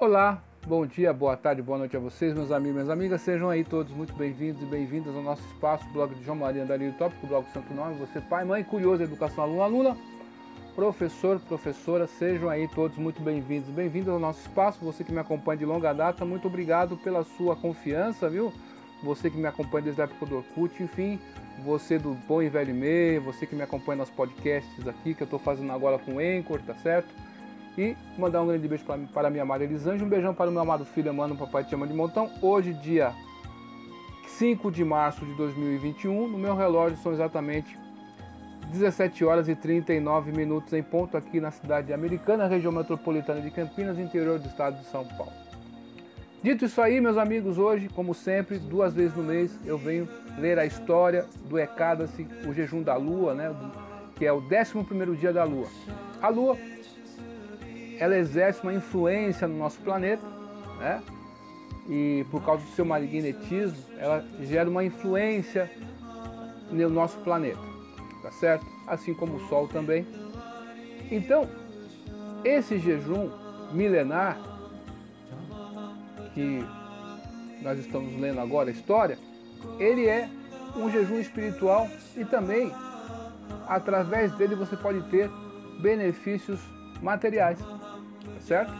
Olá, bom dia, boa tarde, boa noite a vocês, meus amigos e minhas amigas. Sejam aí todos muito bem-vindos e bem-vindas ao nosso espaço, blog de João Maria Andarilho Tópico, blog Santo Nome. Você, pai, mãe, curioso, educação, aluno, aluna, professor, professora, sejam aí todos muito bem-vindos. Bem-vindos ao nosso espaço, você que me acompanha de longa data, muito obrigado pela sua confiança, viu? Você que me acompanha desde a época do Orkut, enfim, você do Bom e Velho e você que me acompanha nos podcasts aqui, que eu estou fazendo agora com o Anchor, tá certo? E mandar um grande beijo para, minha amada Elisângela, um beijão para o meu amado filho, mano, papai te ama de montão. Hoje, dia 5 de março de 2021, no meu relógio são exatamente 17 horas e 39 minutos em ponto aqui na cidade americana, região metropolitana de Campinas, interior do estado de São Paulo. Dito isso aí, meus amigos, hoje, como sempre, duas vezes no mês eu venho ler a história do Ecadace, o jejum da lua, né, que é o 11 dia da lua. A lua ela exerce uma influência no nosso planeta, né? E por causa do seu magnetismo, ela gera uma influência no nosso planeta, tá certo? Assim como o Sol também. Então, esse jejum milenar que nós estamos lendo agora a história, ele é um jejum espiritual e também através dele você pode ter benefícios materiais certo?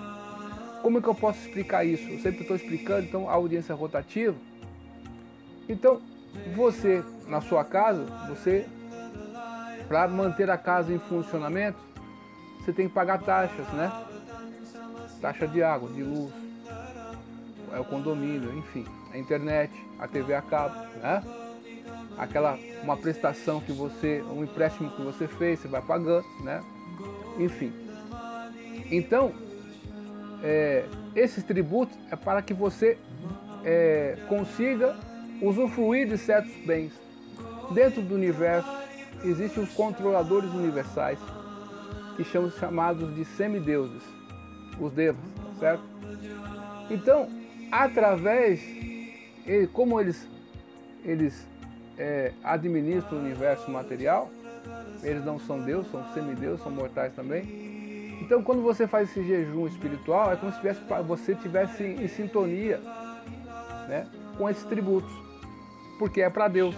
Como é que eu posso explicar isso? Eu sempre estou explicando, então, a audiência rotativa. Então, você, na sua casa, você, para manter a casa em funcionamento, você tem que pagar taxas, né? Taxa de água, de luz, é o condomínio, enfim, a internet, a TV a cabo, né? Aquela, uma prestação que você, um empréstimo que você fez, você vai pagando, né? Enfim. Então, é, esses tributos é para que você é, consiga usufruir de certos bens. Dentro do universo existem os controladores universais, que são chamados de semideuses, os devas, certo? Então, através, como eles, eles é, administram o universo material, eles não são Deus, são semideuses, são mortais também, então, quando você faz esse jejum espiritual, é como se você estivesse em sintonia né, com esses tributos, porque é para Deus.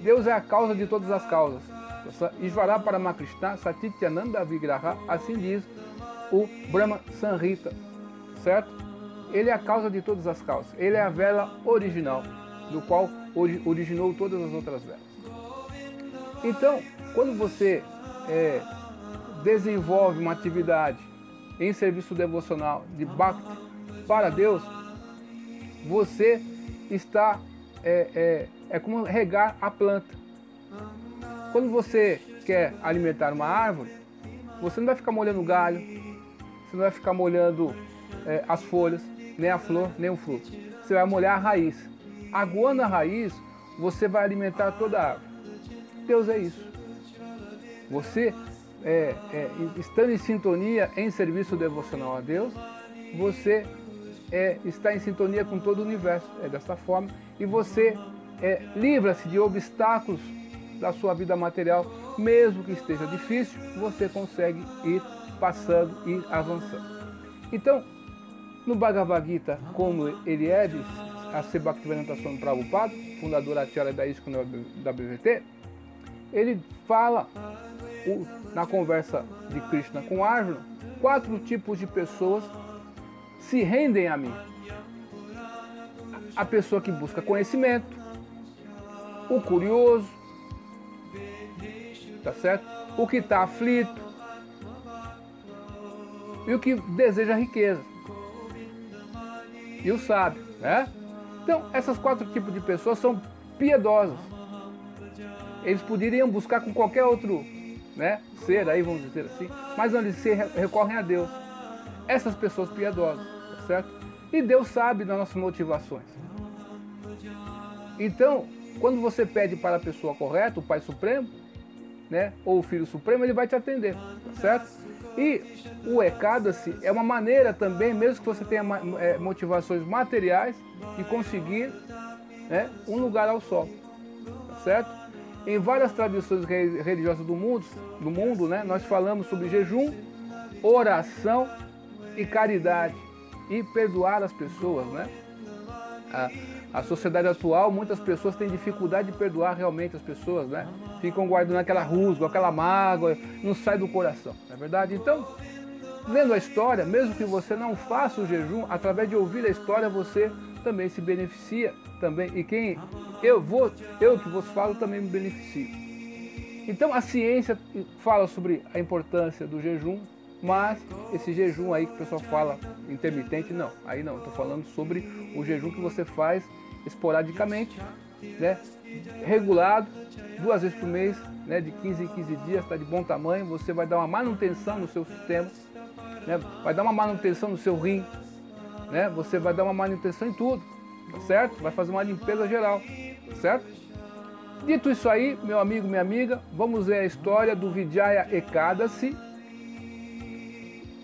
Deus é a causa de todas as causas. Ishvara Paramakrishna Satityananda Vigraha, assim diz o Brahma Sanhita, certo? Ele é a causa de todas as causas. Ele é a vela original, do qual originou todas as outras velas. Então, quando você é, desenvolve uma atividade em serviço devocional de Bhakti para Deus, você está, é, é, é como regar a planta. Quando você quer alimentar uma árvore, você não vai ficar molhando o galho, você não vai ficar molhando é, as folhas, nem a flor, nem o fruto. Você vai molhar a raiz. Aguando a raiz, você vai alimentar toda a árvore. Deus é isso. Você é, é, estando em sintonia em serviço devocional a Deus, você é, está em sintonia com todo o universo. É dessa forma. E você é, livra-se de obstáculos da sua vida material, mesmo que esteja difícil, você consegue ir passando e avançando. Então, no Bhagavad Gita, como ele é, diz, a Sebhaktivedanta Swami Prabhupada, fundador Acharya da ISKCON da BVT, ele fala na conversa de Krishna com Arjuna, quatro tipos de pessoas se rendem a mim. A pessoa que busca conhecimento, o curioso, tá certo? O que está aflito e o que deseja riqueza. E o sábio, né? Então, essas quatro tipos de pessoas são piedosas. Eles poderiam buscar com qualquer outro né, ser, aí vamos dizer assim, mas onde se recorrem a Deus. Essas pessoas piedosas, certo? E Deus sabe das nossas motivações. Então, quando você pede para a pessoa correta, o Pai Supremo, né, ou o Filho Supremo, ele vai te atender, certo? E o Ecada-se é uma maneira também, mesmo que você tenha é, motivações materiais, de conseguir né, um lugar ao sol, certo? Em várias tradições religiosas do mundo, do mundo né, nós falamos sobre jejum, oração e caridade e perdoar as pessoas, né? A, a sociedade atual, muitas pessoas têm dificuldade de perdoar realmente as pessoas, né? Ficam guardando aquela rusga, aquela mágoa, não sai do coração, não é verdade? Então, lendo a história, mesmo que você não faça o jejum, através de ouvir a história você também se beneficia também. E quem eu vou, eu que vos falo também me beneficio. Então a ciência fala sobre a importância do jejum, mas esse jejum aí que o pessoal fala intermitente, não. Aí não, estou falando sobre o jejum que você faz esporadicamente, né? regulado, duas vezes por mês, né? de 15 em 15 dias, está de bom tamanho, você vai dar uma manutenção no seu sistema, né? vai dar uma manutenção no seu rim, né? você vai dar uma manutenção em tudo, certo? Vai fazer uma limpeza geral, certo? Dito isso aí, meu amigo, minha amiga, vamos ver a história do Vijaya Ekadasi,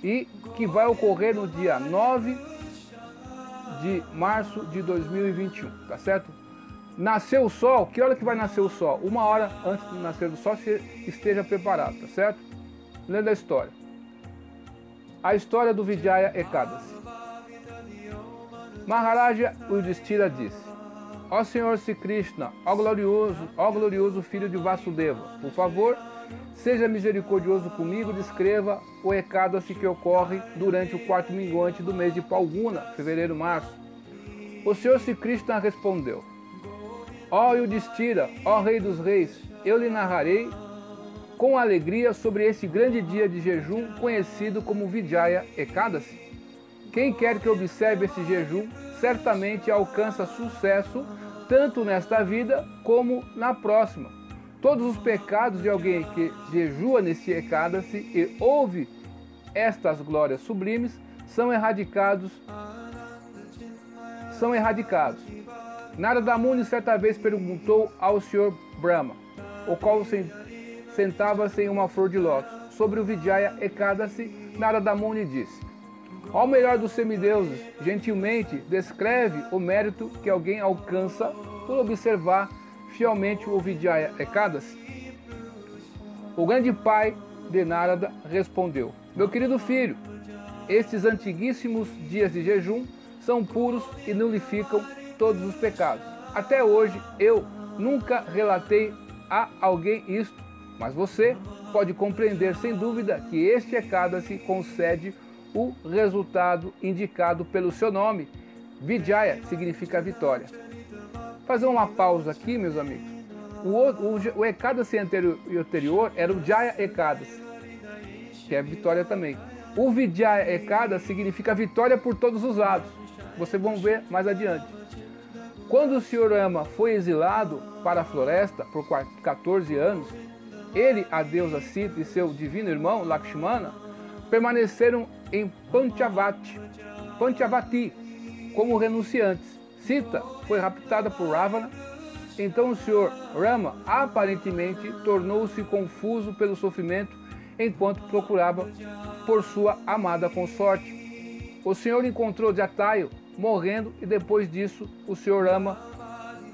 e que vai ocorrer no dia 9 de março de 2021, tá certo? Nasceu o sol, que hora que vai nascer o sol? Uma hora antes de nascer o sol, você esteja preparado, tá certo? Lendo a história. A história do Vijaya Ekadasi. Maharaja Yudhishthira disse, Ó Senhor Sri Krishna, ó glorioso, ó glorioso filho de Vasudeva, por favor, seja misericordioso comigo, descreva o Ekadasi que ocorre durante o quarto minguante do mês de Palguna, fevereiro-março. O Senhor Sri Krishna respondeu, Ó Yudhishthira, ó Rei dos Reis, eu lhe narrarei com alegria sobre esse grande dia de jejum conhecido como Vijaya Ekadasi. Quem quer que observe esse jejum certamente alcança sucesso tanto nesta vida como na próxima. Todos os pecados de alguém que jejua nesse Ekadasi e ouve estas glórias sublimes são erradicados são erradicados. Narada Muni certa vez perguntou ao Senhor Brahma, o qual sentava-se em uma flor de lótus, sobre o Vijaya Ekadasi, Narada Muni disse: Ao melhor dos semideuses, gentilmente descreve o mérito que alguém alcança por observar fielmente o Vijaya Ekadasi. O grande pai de Narada respondeu: Meu querido filho, estes antiguíssimos dias de jejum são puros e nulificam todos os pecados. Até hoje eu nunca relatei a alguém isto, mas você pode compreender sem dúvida que este Ekadasi concede o resultado indicado pelo seu nome. Vijaya significa vitória. Fazer uma pausa aqui, meus amigos. O, o, o Ekadasi anterior, anterior era o Jaya Ekadasi, que é vitória também. O Vijaya Ekadasi significa vitória por todos os lados. Vocês vão ver mais adiante. Quando o Sr. Ama foi exilado para a floresta por 14 anos, ele, a deusa Sita e seu divino irmão Lakshmana permaneceram em Panchavati, Panchavati como renunciantes. Sita foi raptada por Ravana, então o Sr. Rama aparentemente tornou-se confuso pelo sofrimento enquanto procurava por sua amada consorte. O Senhor encontrou Jatayu morrendo e depois disso o Sr. Rama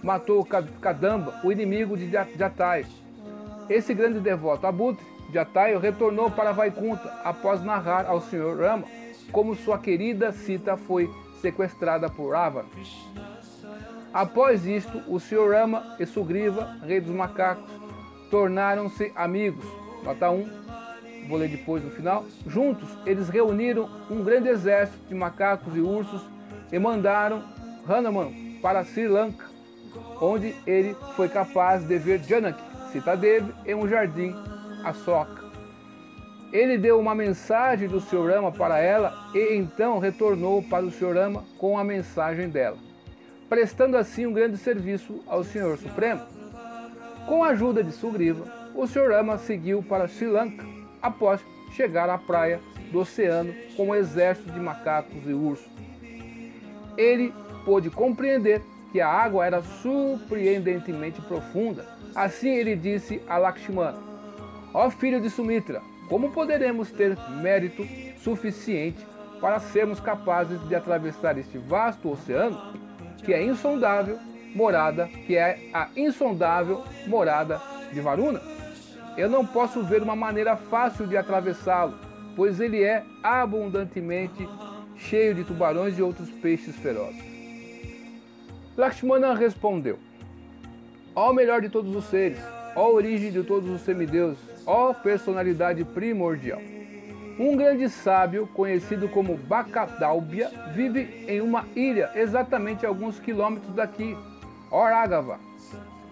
matou Kadamba, o inimigo de Jatayu. Esse grande devoto Abutre, Jatayu, retornou para Vaikunta após narrar ao Sr. Rama como sua querida Sita foi sequestrada por Ravana. Após isto, o Sr. Rama e Sugriva, rei dos macacos, tornaram-se amigos. Nota 1, vou ler depois no final. Juntos, eles reuniram um grande exército de macacos e ursos e mandaram Hanuman para Sri Lanka, onde ele foi capaz de ver Janaki, Sitadevi, em um jardim, Asoka. Ele deu uma mensagem do Sr. Rama para ela e então retornou para o Sr. Rama com a mensagem dela, prestando assim um grande serviço ao Senhor Supremo. Com a ajuda de Sugriva, o Sr. Rama seguiu para Sri Lanka após chegar à praia do oceano com um exército de macacos e ursos. Ele pôde compreender que a água era surpreendentemente profunda. Assim ele disse a Lakshmana: Ó filho de Sumitra, como poderemos ter mérito suficiente para sermos capazes de atravessar este vasto oceano, que é insondável morada, que é a insondável morada de Varuna? Eu não posso ver uma maneira fácil de atravessá-lo, pois ele é abundantemente cheio de tubarões e outros peixes ferozes. Lakshmana respondeu: Ó melhor de todos os seres, ó origem de todos os semideuses, ó personalidade primordial. Um grande sábio, conhecido como Bacadalbia, vive em uma ilha exatamente alguns quilômetros daqui, Oragava.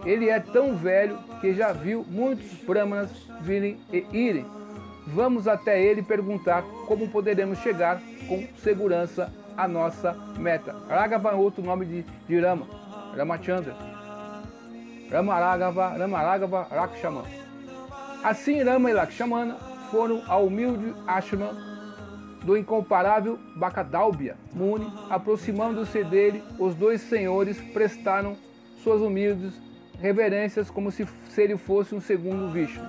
Ele é tão velho que já viu muitos brahmanas virem e irem. Vamos até ele perguntar como poderemos chegar com segurança à nossa meta. Ragava é outro nome de, de Rama, Ramachandra. Ramaragava, Ramaragava, Rakshaman. Assim Rama e Lakshmana foram ao humilde ashram do incomparável Bacadalbia Muni, aproximando-se dele, os dois senhores prestaram suas humildes reverências como se, se ele fosse um segundo Vishnu.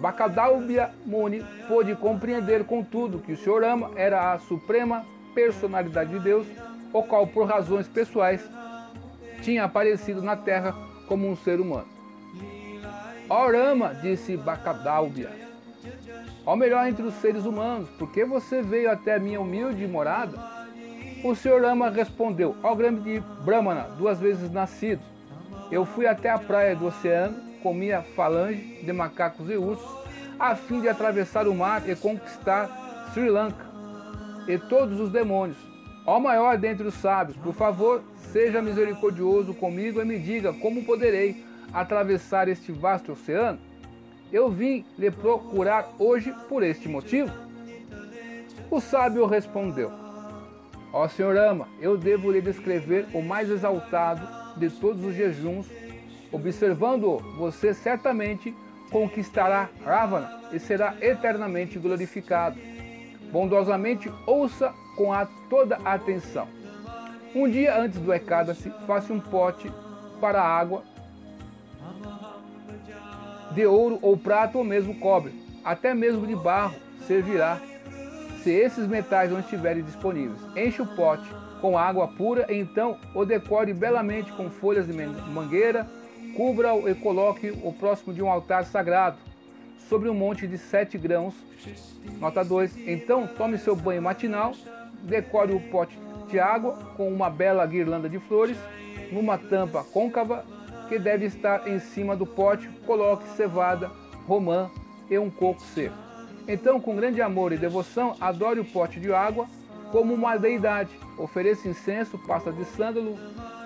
Bacadalbia Muni pôde compreender, contudo, que o Senhor Rama era a suprema personalidade de Deus, o qual, por razões pessoais, tinha aparecido na terra como um ser humano. Ó Rama, disse Bacadalbia, ó melhor entre os seres humanos, por que você veio até minha humilde morada? O Senhor Rama respondeu, ó grande Brahmana, duas vezes nascido, eu fui até a praia do oceano com minha falange de macacos e ursos, a fim de atravessar o mar e conquistar Sri Lanka e todos os demônios. Ó maior dentre os sábios, por favor, seja misericordioso comigo e me diga como poderei atravessar este vasto oceano. Eu vim lhe procurar hoje por este motivo. O sábio respondeu: Ó Senhor Ama, eu devo lhe descrever o mais exaltado de todos os jejuns. Observando-o, você certamente conquistará Ravana e será eternamente glorificado. Bondosamente ouça com a toda a atenção. Um dia antes do Ekadasi, faça um pote para água de ouro ou prata ou mesmo cobre, até mesmo de barro servirá, se esses metais não estiverem disponíveis. Enche o pote com água pura, então o decore belamente com folhas de mangueira, cubra-o e coloque o próximo de um altar sagrado sobre um monte de sete grãos. Nota 2. Então tome seu banho matinal, decore o pote de água com uma bela guirlanda de flores, numa tampa côncava que deve estar em cima do pote, coloque cevada, romã e um coco seco. Então, com grande amor e devoção, adore o pote de água como uma deidade. Ofereça incenso, pasta de sândalo,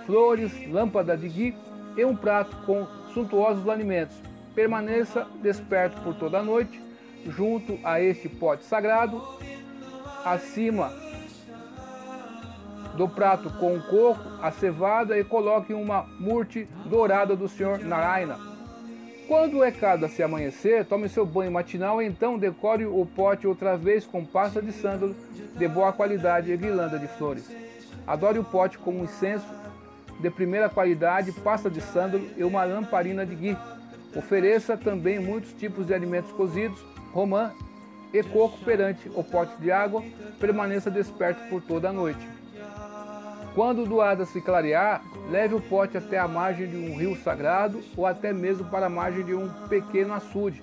flores, lâmpada de gui e um prato com suntuosos alimentos permaneça desperto por toda a noite, junto a este pote sagrado, acima do prato com o coco, a cevada e coloque uma murte dourada do Senhor Narayana. Quando o Ekada se amanhecer, tome seu banho matinal e então decore o pote outra vez com pasta de sândalo de boa qualidade e guirlanda de flores. Adore o pote com um incenso de primeira qualidade, pasta de sândalo e uma lamparina de ghee. Ofereça também muitos tipos de alimentos cozidos, romã e coco perante o pote de água, permaneça desperto por toda a noite. Quando doada se clarear, leve o pote até a margem de um rio sagrado ou até mesmo para a margem de um pequeno açude.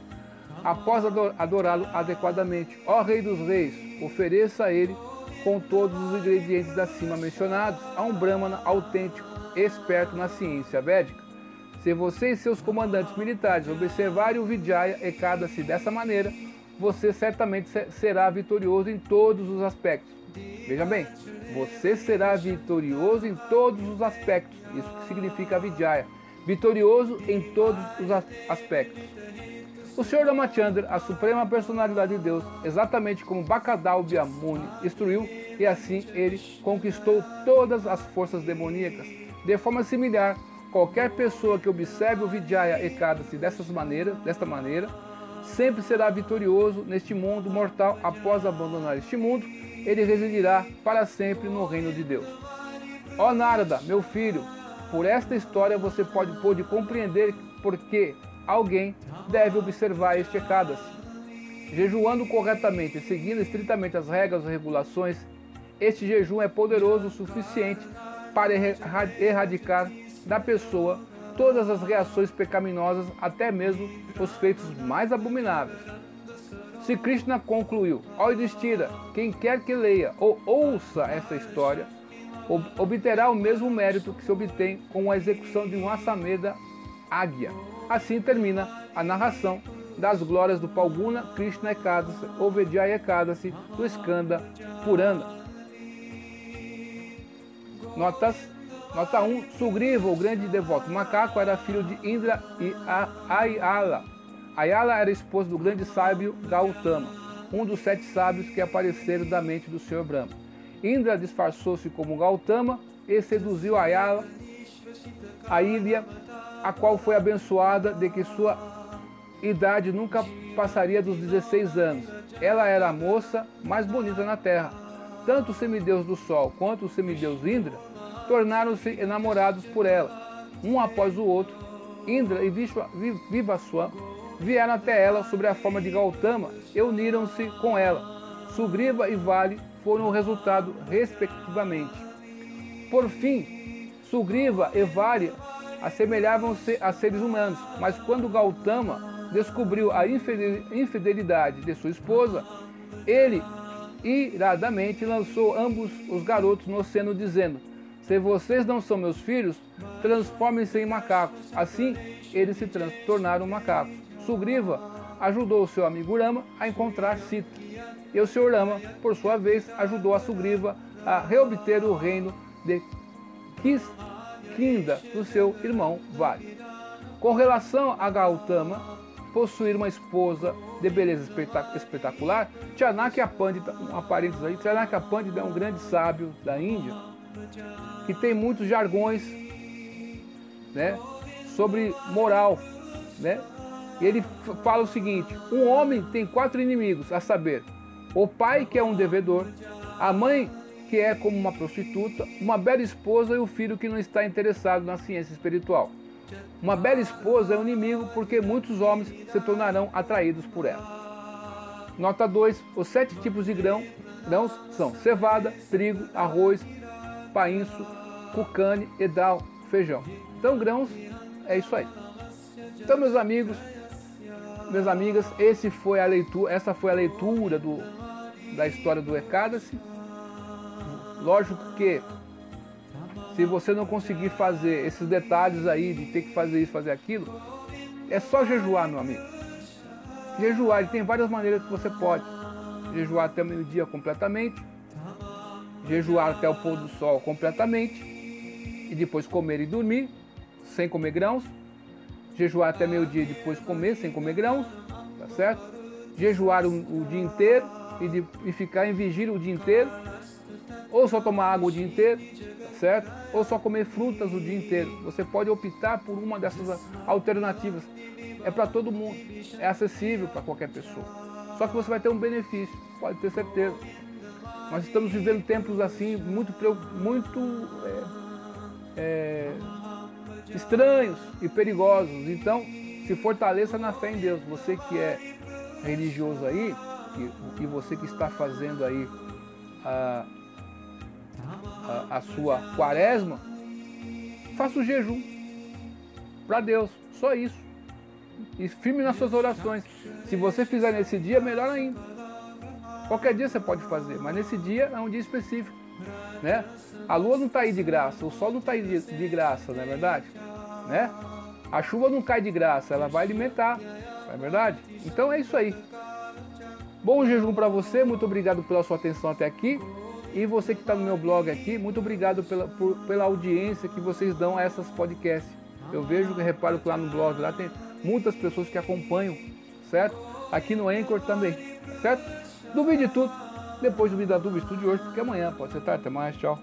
Após adorá-lo adequadamente, ó Rei dos Reis, ofereça a ele com todos os ingredientes acima mencionados a um Brahmana autêntico, esperto na ciência védica. Se você e seus comandantes militares observarem o Vijaya Ekadasi dessa maneira, você certamente será vitorioso em todos os aspectos. Veja bem, você será vitorioso em todos os aspectos. Isso que significa Vijaya. Vitorioso em todos os aspectos. O Senhor Ramachandra, a suprema personalidade de Deus, exatamente como Bacadal Biamuni instruiu, e assim ele conquistou todas as forças demoníacas. De forma similar, Qualquer pessoa que observe o Vijaya Ekadasi dessas maneiras, desta maneira, sempre será vitorioso neste mundo mortal após abandonar este mundo, ele residirá para sempre no reino de Deus. Ó Narada, meu filho, por esta história você pode, pode compreender por que alguém deve observar este Ekadasi. Jejuando corretamente e seguindo estritamente as regras e regulações, este jejum é poderoso o suficiente para erradicar da pessoa todas as reações pecaminosas, até mesmo os feitos mais abomináveis. Se Krishna concluiu, ó Yudhishthira, quem quer que leia ou ouça essa história, obterá o mesmo mérito que se obtém com a execução de um Asameda Águia. Assim termina a narração das glórias do Palguna Krishna Ekadasi ou Vijaya Ekadasi do Skanda Purana. Notas, nota 1. Sugriva, o grande devoto macaco, era filho de Indra e Ayala. Ayala era esposa do grande sábio Gautama, um dos sete sábios que apareceram da mente do Senhor Brahma. Indra disfarçou-se como Gautama e seduziu Ayala, a ilha, a qual foi abençoada de que sua idade nunca passaria dos 16 anos. Ela era a moça mais bonita na terra. Tanto o semideus do sol quanto o semideus Indra tornaram-se enamorados por ela, um após o outro. Indra e Vivaswan vieram até ela sob a forma de Gautama e uniram-se com ela. Sugriva e Vale foram o resultado, respectivamente. Por fim, Sugriva e Vale assemelhavam-se a seres humanos, mas quando Gautama descobriu a infidelidade de sua esposa, ele iradamente lançou ambos os garotos no oceano, dizendo: Se vocês não são meus filhos, transformem-se em macacos. Assim, eles se tornaram macacos. Sugriva ajudou seu amigo Rama a encontrar Sita. E o Sr. Rama, por sua vez, ajudou a Sugriva a reobter o reino de Kiskinda do seu irmão Vali. Com relação a Gautama, possuir uma esposa de beleza espetacular, Chanakya Pandita, um parênteses aí, Chanakya Pandita é um grande sábio da Índia, que tem muitos jargões né, sobre moral, né? E ele fala o seguinte: um homem tem quatro inimigos, a saber, o pai, que é um devedor, a mãe, que é como uma prostituta, uma bela esposa e o filho que não está interessado na ciência espiritual. Uma bela esposa é um inimigo porque muitos homens se tornarão atraídos por ela. Nota 2. Os sete tipos de grão, grãos são cevada, trigo, arroz, painço, cucane, edal, feijão. Então grãos é isso aí. Então meus amigos, minhas amigas, esse foi a leitura, essa foi a leitura do, da história do Ekadasi. Lógico que se você não conseguir fazer esses detalhes aí de ter que fazer isso, fazer aquilo, é só jejuar, meu amigo. Jejuar, tem várias maneiras que você pode. Jejuar até o meio-dia completamente, jejuar até o pôr do sol completamente, e depois comer e dormir, sem comer grãos, jejuar até meio-dia e depois comer, sem comer grãos, tá certo? Jejuar o, o dia inteiro e, de, e ficar em vigília o dia inteiro, ou só tomar água o dia inteiro, tá certo? Ou só comer frutas o dia inteiro. Você pode optar por uma dessas alternativas. É para todo mundo, é acessível para qualquer pessoa. Só que você vai ter um benefício, pode ter certeza. Nós estamos vivendo tempos assim muito, muito é, é, estranhos e perigosos. Então, se fortaleça na fé em Deus. Você que é religioso aí, e você que está fazendo aí a, a, a sua quaresma, faça o jejum para Deus, só isso. E firme nas suas orações. Se você fizer nesse dia, melhor ainda. Qualquer dia você pode fazer, mas nesse dia é um dia específico. Né? A lua não está aí de graça, o sol não está aí de, de, graça, não é verdade? Né? A chuva não cai de graça, ela vai alimentar, não é verdade? Então é isso aí. Bom jejum para você, muito obrigado pela sua atenção até aqui. E você que está no meu blog aqui, muito obrigado pela, por, pela audiência que vocês dão a essas podcasts. Eu vejo, reparo que lá no blog lá tem muitas pessoas que acompanham, certo? Aqui no Anchor também, certo? Duvide tudo. Depois do Vida Dúvida Estude hoje, porque amanhã pode ser tarde. Até mais, tchau.